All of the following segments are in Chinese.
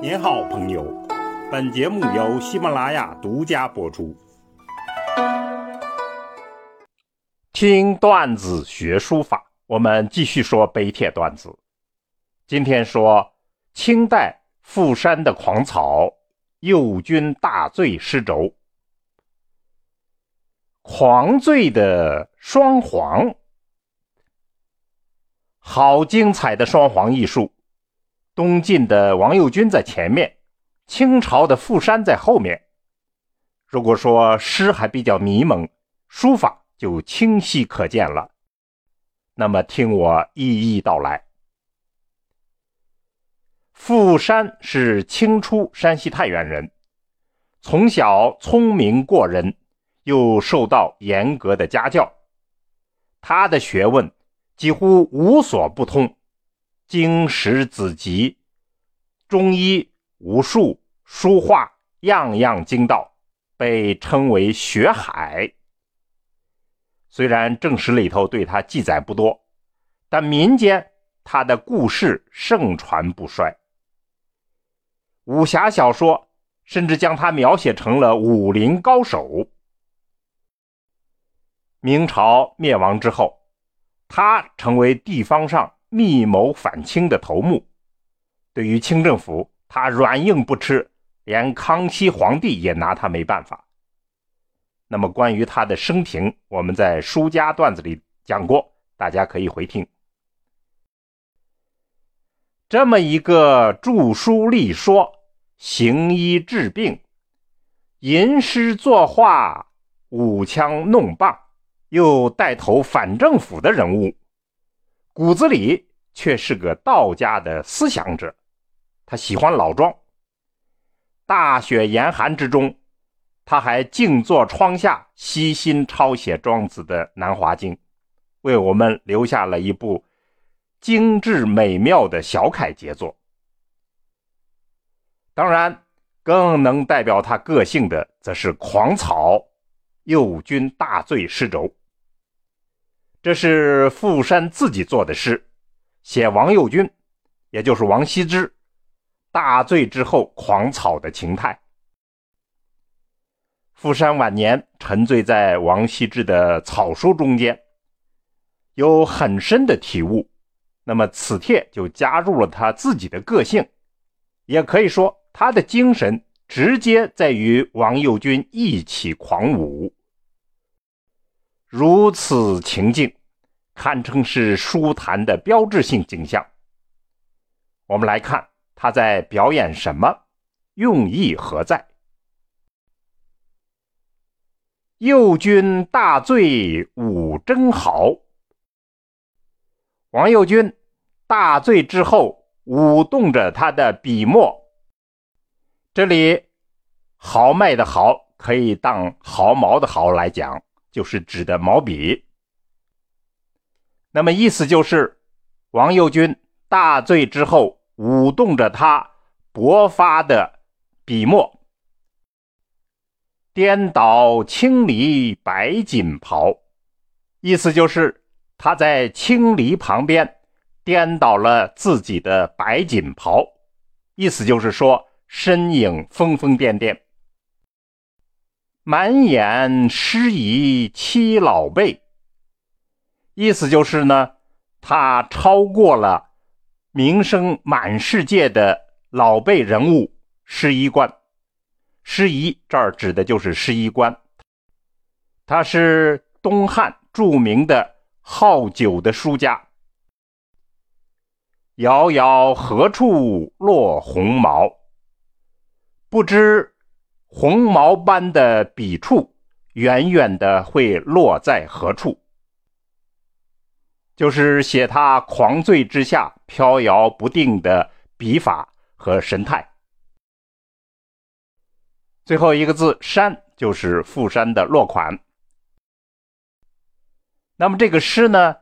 您好，朋友。本节目由喜马拉雅独家播出。听段子学书法，我们继续说碑帖段子。今天说清代富山的狂草右军大醉诗轴。狂醉的双簧，好精彩的双簧艺术。东晋的王右军在前面，清朝的富山在后面。如果说诗还比较迷蒙，书法就清晰可见了。那么，听我一一道来。富山是清初山西太原人，从小聪明过人，又受到严格的家教，他的学问几乎无所不通。经史子集、中医、武术、书画，样样精到，被称为学海。虽然正史里头对他记载不多，但民间他的故事盛传不衰。武侠小说甚至将他描写成了武林高手。明朝灭亡之后，他成为地方上。密谋反清的头目，对于清政府，他软硬不吃，连康熙皇帝也拿他没办法。那么，关于他的生平，我们在书家段子里讲过，大家可以回听。这么一个著书立说、行医治病、吟诗作画、舞枪弄棒，又带头反政府的人物。骨子里却是个道家的思想者，他喜欢老庄。大雪严寒之中，他还静坐窗下，悉心抄写庄子的《南华经》，为我们留下了一部精致美妙的小楷杰作。当然，更能代表他个性的，则是狂草右军大醉诗轴。这是富山自己做的诗，写王右军，也就是王羲之大醉之后狂草的情态。富山晚年沉醉在王羲之的草书中间，有很深的体悟。那么此帖就加入了他自己的个性，也可以说他的精神直接在与王右军一起狂舞。如此情境，堪称是书坛的标志性景象。我们来看他在表演什么，用意何在？右军大醉舞真好。王右军大醉之后，舞动着他的笔墨。这里“豪迈”的“豪”可以当“毫毛”的“毫”来讲。就是指的毛笔，那么意思就是，王右军大醉之后，舞动着他勃发的笔墨，颠倒青篱白锦袍，意思就是他在青篱旁边颠倒了自己的白锦袍，意思就是说身影疯疯癫癫。满眼诗仪七老辈，意思就是呢，他超过了名声满世界的老辈人物施一官。施一这儿指的就是施一官，他是东汉著名的好酒的书家。遥遥何处落红毛？不知。红毛般的笔触，远远的会落在何处？就是写他狂醉之下飘摇不定的笔法和神态。最后一个字“山”，就是富山的落款。那么这个诗呢，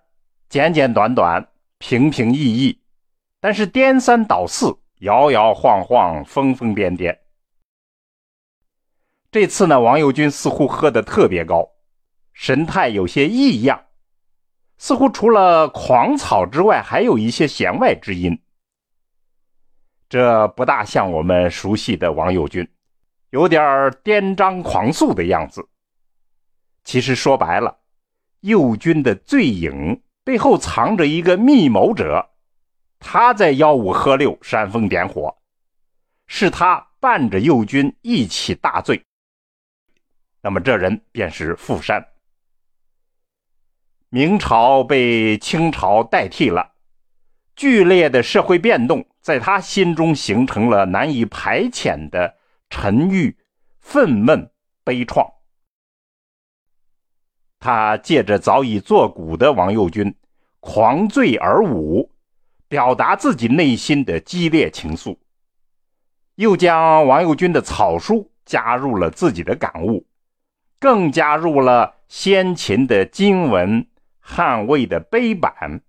简简短短，平平易易，但是颠三倒四，摇摇晃晃，疯疯癫癫。这次呢，王右军似乎喝得特别高，神态有些异样，似乎除了狂草之外，还有一些弦外之音。这不大像我们熟悉的王右军，有点颠张狂素的样子。其实说白了，右军的醉影背后藏着一个密谋者，他在吆五喝六、煽风点火，是他伴着右军一起大醉。那么这人便是富山。明朝被清朝代替了，剧烈的社会变动在他心中形成了难以排遣的沉郁、愤懑、悲怆。他借着早已作古的王右军狂醉而舞，表达自己内心的激烈情愫，又将王右军的草书加入了自己的感悟，更加入了先秦的经文。捍卫的碑版，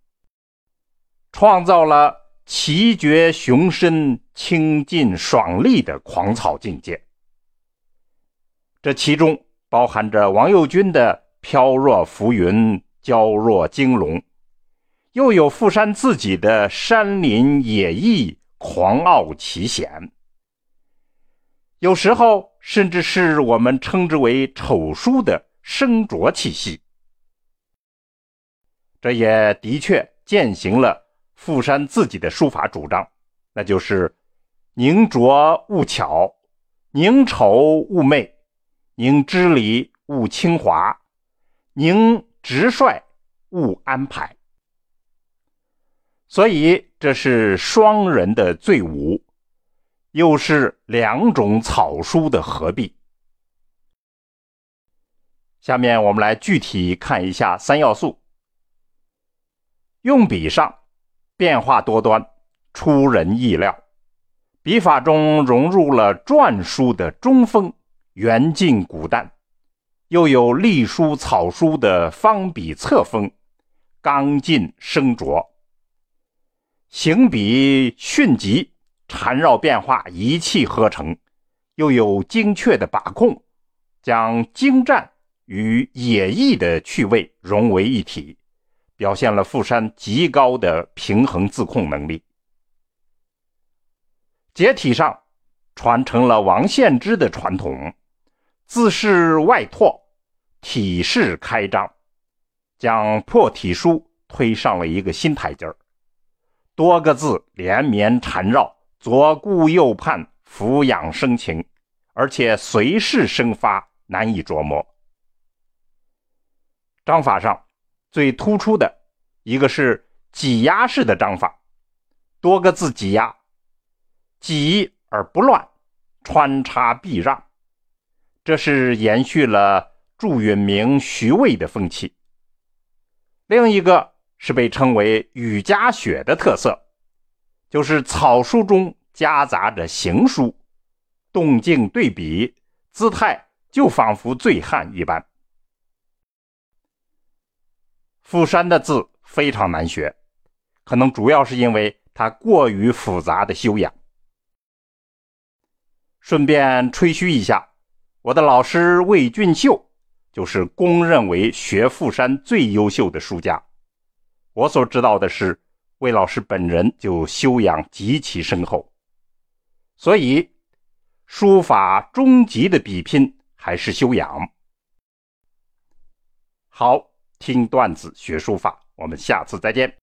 创造了奇绝雄深、清劲爽利的狂草境界。这其中包含着王右军的飘若浮云、娇若惊龙，又有富山自己的山林野意、狂傲奇险。有时候甚至是我们称之为丑书的生拙气息。这也的确践行了富山自己的书法主张，那就是宁拙勿巧，宁丑勿媚，宁知礼勿轻华，宁直率勿安排。所以这是双人的醉舞，又是两种草书的合璧。下面我们来具体看一下三要素。用笔上变化多端，出人意料。笔法中融入了篆书的中锋，圆劲古淡，又有隶书草书的方笔侧锋，刚劲生拙。行笔迅疾，缠绕变化一气呵成，又有精确的把控，将精湛与野逸的趣味融为一体。表现了富山极高的平衡自控能力。结体上传承了王献之的传统，字势外拓，体势开张，将破体书推上了一个新台阶儿。多个字连绵缠绕，左顾右盼，俯仰生情，而且随势生发，难以琢磨。章法上。最突出的一个是挤压式的章法，多个字挤压，挤而不乱，穿插避让，这是延续了祝允明、徐渭的风气。另一个是被称为雨夹雪的特色，就是草书中夹杂着行书，动静对比，姿态就仿佛醉汉一般。富山的字非常难学，可能主要是因为它过于复杂的修养。顺便吹嘘一下，我的老师魏俊秀就是公认为学富山最优秀的书家。我所知道的是，魏老师本人就修养极其深厚，所以书法终极的比拼还是修养。好。听段子学书法，我们下次再见。